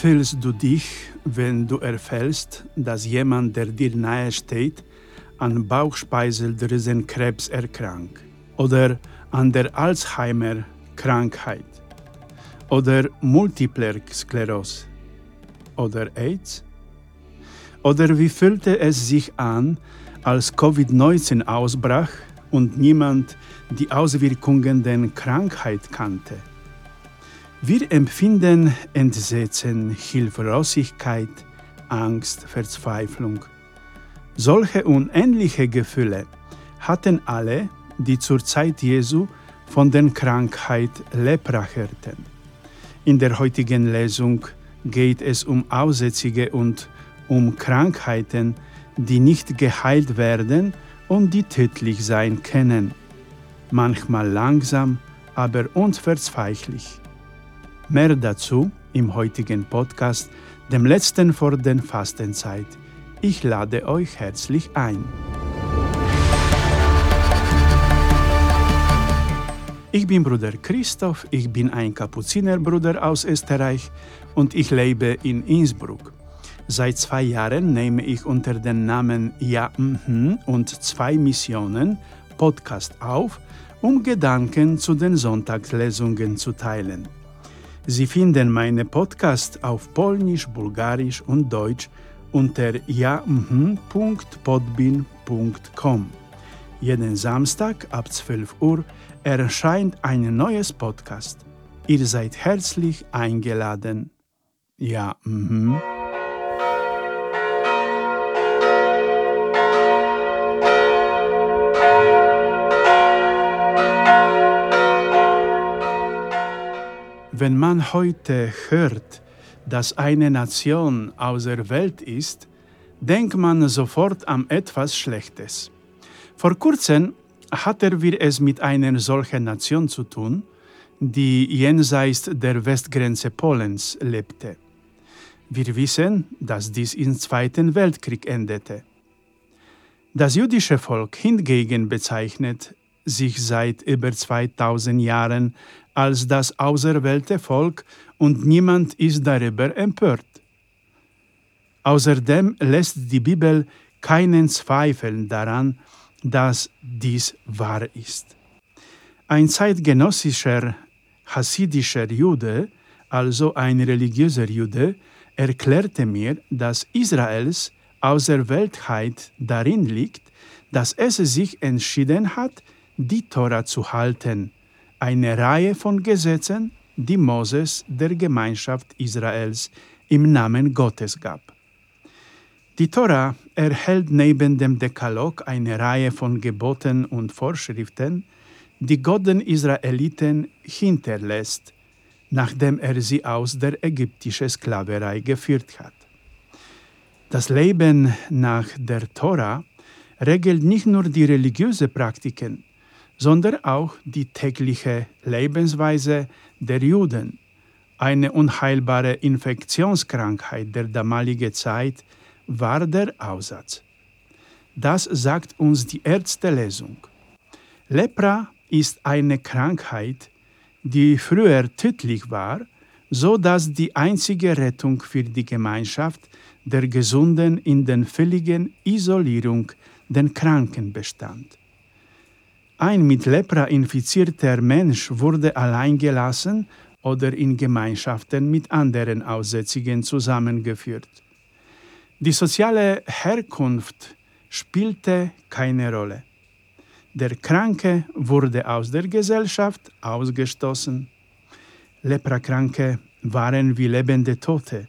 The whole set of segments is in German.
fühlst du dich, wenn du erfällst, dass jemand, der dir nahe steht, an Bauchspeiseldrüsenkrebs erkrankt oder an der Alzheimer-Krankheit oder Multipler Sklerose oder AIDS? Oder wie fühlte es sich an, als Covid-19 ausbrach und niemand die Auswirkungen der Krankheit kannte? Wir empfinden Entsetzen, Hilflosigkeit, Angst, Verzweiflung. Solche unendliche Gefühle hatten alle, die zur Zeit Jesu von der Krankheit Lepra hörten. In der heutigen Lesung geht es um Aussätzige und um Krankheiten, die nicht geheilt werden und die tödlich sein können. Manchmal langsam, aber unverzweiflich. Mehr dazu im heutigen Podcast, dem letzten vor der Fastenzeit. Ich lade euch herzlich ein. Ich bin Bruder Christoph, ich bin ein Kapuzinerbruder aus Österreich und ich lebe in Innsbruck. Seit zwei Jahren nehme ich unter dem Namen Ja mhm und zwei Missionen Podcast auf, um Gedanken zu den Sonntagslesungen zu teilen. Sie finden meine Podcasts auf Polnisch, Bulgarisch und Deutsch unter ja.podbin.com. Jeden Samstag ab 12 Uhr erscheint ein neues Podcast. Ihr seid herzlich eingeladen. Ja, mhm. Wenn man heute hört, dass eine Nation außer Welt ist, denkt man sofort an etwas Schlechtes. Vor kurzem hatten wir es mit einer solchen Nation zu tun, die jenseits der Westgrenze Polens lebte. Wir wissen, dass dies im Zweiten Weltkrieg endete. Das jüdische Volk hingegen bezeichnet sich seit über 2000 Jahren als das auserwählte Volk und niemand ist darüber empört. Außerdem lässt die Bibel keinen Zweifel daran, dass dies wahr ist. Ein zeitgenössischer hasidischer Jude, also ein religiöser Jude, erklärte mir, dass Israels Auserwähltheit darin liegt, dass es sich entschieden hat, die Tora zu halten, eine Reihe von Gesetzen, die Moses der Gemeinschaft Israels im Namen Gottes gab. Die Tora erhält neben dem Dekalog eine Reihe von Geboten und Vorschriften, die Gott den Israeliten hinterlässt, nachdem er sie aus der ägyptischen Sklaverei geführt hat. Das Leben nach der Tora regelt nicht nur die religiösen Praktiken, sondern auch die tägliche Lebensweise der Juden, eine unheilbare Infektionskrankheit der damaligen Zeit war der Aussatz. Das sagt uns die Ärztelesung. Lepra ist eine Krankheit, die früher tödlich war, so dass die einzige Rettung für die Gemeinschaft der Gesunden in der völligen Isolierung den Kranken bestand. Ein mit Lepra infizierter Mensch wurde allein gelassen oder in Gemeinschaften mit anderen Aussätzigen zusammengeführt. Die soziale Herkunft spielte keine Rolle. Der Kranke wurde aus der Gesellschaft ausgestoßen. Leprakranke waren wie lebende Tote.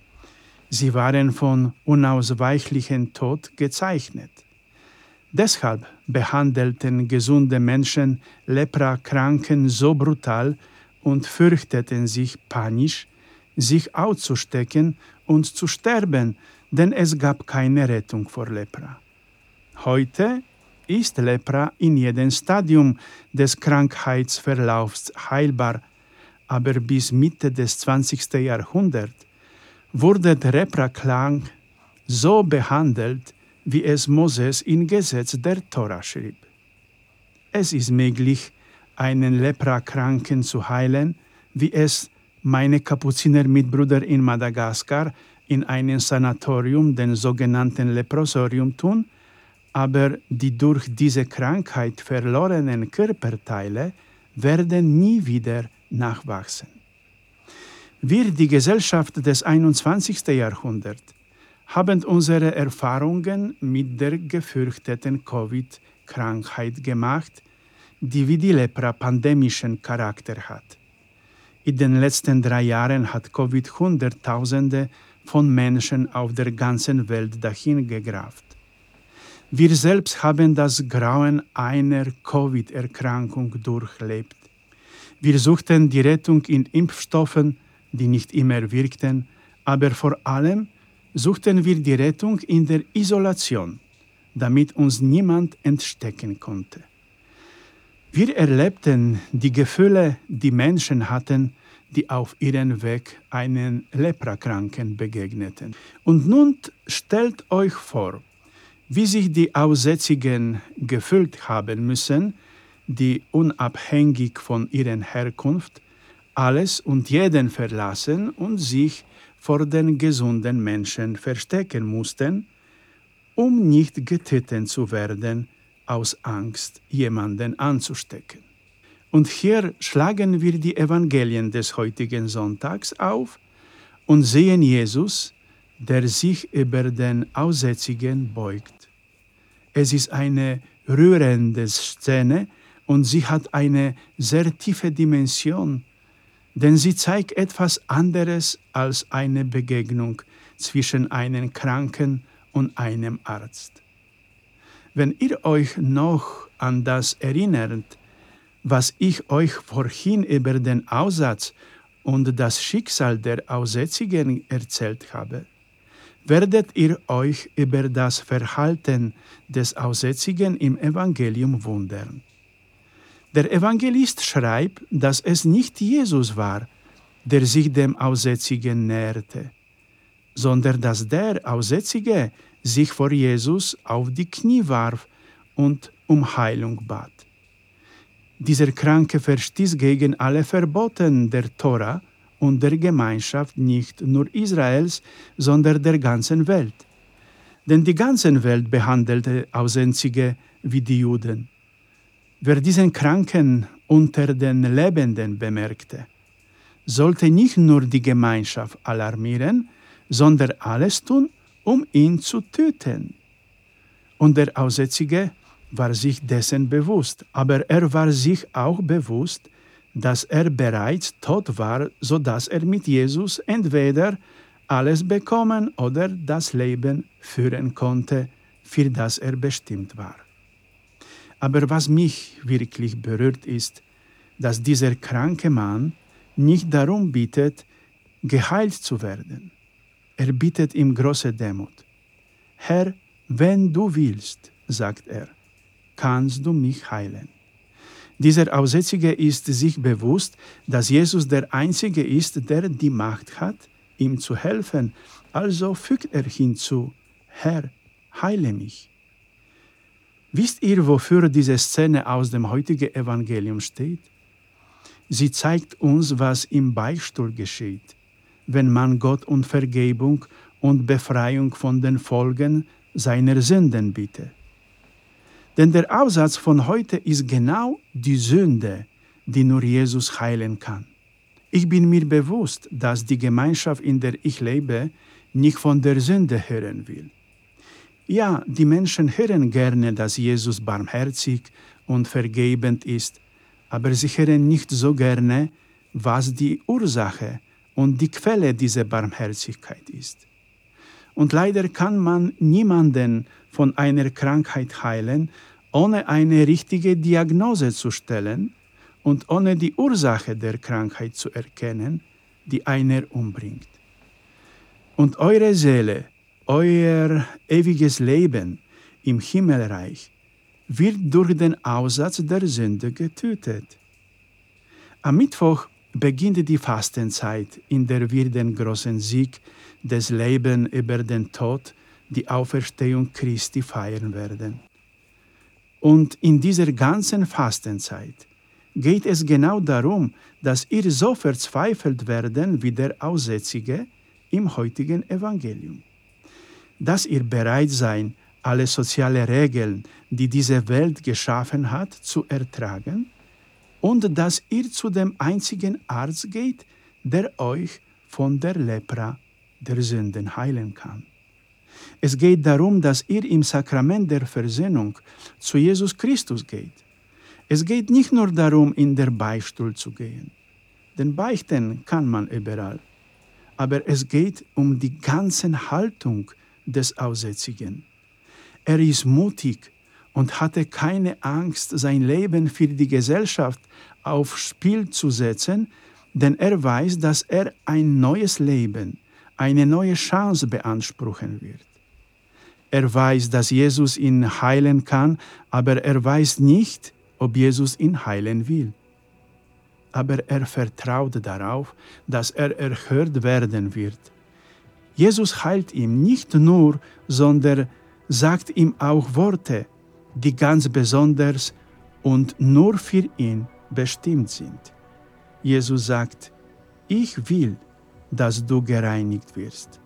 Sie waren von unausweichlichem Tod gezeichnet. Deshalb behandelten gesunde Menschen Leprakranken so brutal und fürchteten sich panisch, sich auszustecken und zu sterben, denn es gab keine Rettung vor Lepra. Heute ist Lepra in jedem Stadium des Krankheitsverlaufs heilbar, aber bis Mitte des 20. Jahrhunderts wurde der Leprakrank so behandelt, wie es Moses im Gesetz der Tora schrieb. Es ist möglich, einen Leprakranken zu heilen, wie es meine Kapuziner-Mitbrüder in Madagaskar in einem Sanatorium, den sogenannten Leprosorium, tun, aber die durch diese Krankheit verlorenen Körperteile werden nie wieder nachwachsen. Wir, die Gesellschaft des 21. Jahrhunderts, haben unsere Erfahrungen mit der gefürchteten Covid-Krankheit gemacht, die wie die Lepra pandemischen Charakter hat. In den letzten drei Jahren hat Covid Hunderttausende von Menschen auf der ganzen Welt dahingegraft. Wir selbst haben das Grauen einer Covid-Erkrankung durchlebt. Wir suchten die Rettung in Impfstoffen, die nicht immer wirkten, aber vor allem suchten wir die Rettung in der Isolation, damit uns niemand entstecken konnte. Wir erlebten die Gefühle, die Menschen hatten, die auf ihrem Weg einen Leprakranken begegneten. Und nun stellt euch vor, wie sich die Aussätzigen gefühlt haben müssen, die unabhängig von ihrer Herkunft alles und jeden verlassen und sich vor den gesunden Menschen verstecken mussten, um nicht getötet zu werden aus Angst, jemanden anzustecken. Und hier schlagen wir die Evangelien des heutigen Sonntags auf und sehen Jesus, der sich über den Aussätzigen beugt. Es ist eine rührende Szene und sie hat eine sehr tiefe Dimension denn sie zeigt etwas anderes als eine Begegnung zwischen einem Kranken und einem Arzt. Wenn ihr euch noch an das erinnert, was ich euch vorhin über den Aussatz und das Schicksal der Aussätzigen erzählt habe, werdet ihr euch über das Verhalten des Aussätzigen im Evangelium wundern. Der Evangelist schreibt, dass es nicht Jesus war, der sich dem Aussätzigen näherte, sondern dass der Aussätzige sich vor Jesus auf die Knie warf und um Heilung bat. Dieser Kranke verstieß gegen alle Verboten der Tora und der Gemeinschaft nicht nur Israels, sondern der ganzen Welt. Denn die ganze Welt behandelte Aussätzige wie die Juden. Wer diesen Kranken unter den Lebenden bemerkte, sollte nicht nur die Gemeinschaft alarmieren, sondern alles tun, um ihn zu töten. Und der Aussätzige war sich dessen bewusst, aber er war sich auch bewusst, dass er bereits tot war, so dass er mit Jesus entweder alles bekommen oder das Leben führen konnte, für das er bestimmt war. Aber was mich wirklich berührt ist, dass dieser kranke Mann nicht darum bittet, geheilt zu werden. Er bittet ihm große Demut. Herr, wenn du willst, sagt er, kannst du mich heilen. Dieser Aussätzige ist sich bewusst, dass Jesus der Einzige ist, der die Macht hat, ihm zu helfen. Also fügt er hinzu, Herr, heile mich. Wisst ihr, wofür diese Szene aus dem heutigen Evangelium steht? Sie zeigt uns, was im Beichtstuhl geschieht, wenn man Gott um Vergebung und Befreiung von den Folgen seiner Sünden bittet. Denn der Aussatz von heute ist genau die Sünde, die nur Jesus heilen kann. Ich bin mir bewusst, dass die Gemeinschaft, in der ich lebe, nicht von der Sünde hören will. Ja, die Menschen hören gerne, dass Jesus barmherzig und vergebend ist, aber sie hören nicht so gerne, was die Ursache und die Quelle dieser Barmherzigkeit ist. Und leider kann man niemanden von einer Krankheit heilen, ohne eine richtige Diagnose zu stellen und ohne die Ursache der Krankheit zu erkennen, die einer umbringt. Und eure Seele euer ewiges Leben im Himmelreich wird durch den Aussatz der Sünde getötet. Am Mittwoch beginnt die Fastenzeit, in der wir den großen Sieg des Lebens über den Tod, die Auferstehung Christi feiern werden. Und in dieser ganzen Fastenzeit geht es genau darum, dass ihr so verzweifelt werden wie der Aussätzige im heutigen Evangelium. Dass ihr bereit seid, alle soziale Regeln, die diese Welt geschaffen hat, zu ertragen und dass ihr zu dem einzigen Arzt geht, der euch von der Lepra der Sünden heilen kann. Es geht darum, dass ihr im Sakrament der Versöhnung zu Jesus Christus geht. Es geht nicht nur darum, in der Beichtstuhl zu gehen. Den Beichten kann man überall. Aber es geht um die ganze Haltung des Aussätzigen. Er ist mutig und hatte keine Angst, sein Leben für die Gesellschaft aufs Spiel zu setzen, denn er weiß, dass er ein neues Leben, eine neue Chance beanspruchen wird. Er weiß, dass Jesus ihn heilen kann, aber er weiß nicht, ob Jesus ihn heilen will. Aber er vertraut darauf, dass er erhört werden wird. Jesus heilt ihn nicht nur, sondern sagt ihm auch Worte, die ganz besonders und nur für ihn bestimmt sind. Jesus sagt, ich will, dass du gereinigt wirst.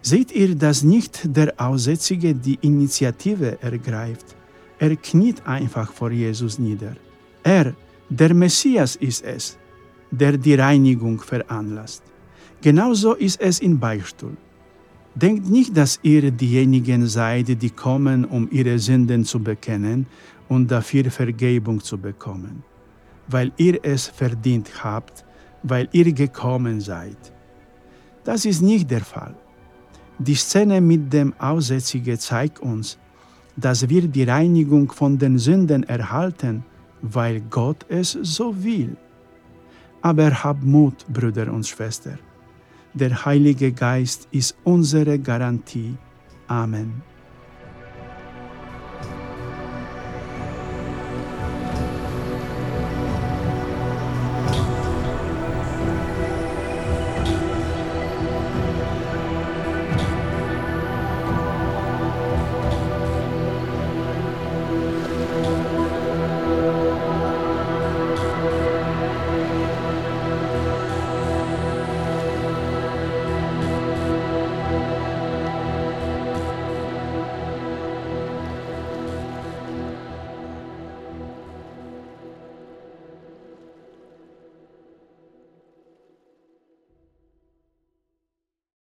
Seht ihr, dass nicht der Aussätzige die Initiative ergreift? Er kniet einfach vor Jesus nieder. Er, der Messias ist es, der die Reinigung veranlasst. Genauso ist es in Beichtstuhl. Denkt nicht, dass ihr diejenigen seid, die kommen, um ihre Sünden zu bekennen und dafür Vergebung zu bekommen, weil ihr es verdient habt, weil ihr gekommen seid. Das ist nicht der Fall. Die Szene mit dem Aussätzigen zeigt uns, dass wir die Reinigung von den Sünden erhalten, weil Gott es so will. Aber habt Mut, Brüder und Schwestern. Der Heilige Geist ist unsere Garantie. Amen.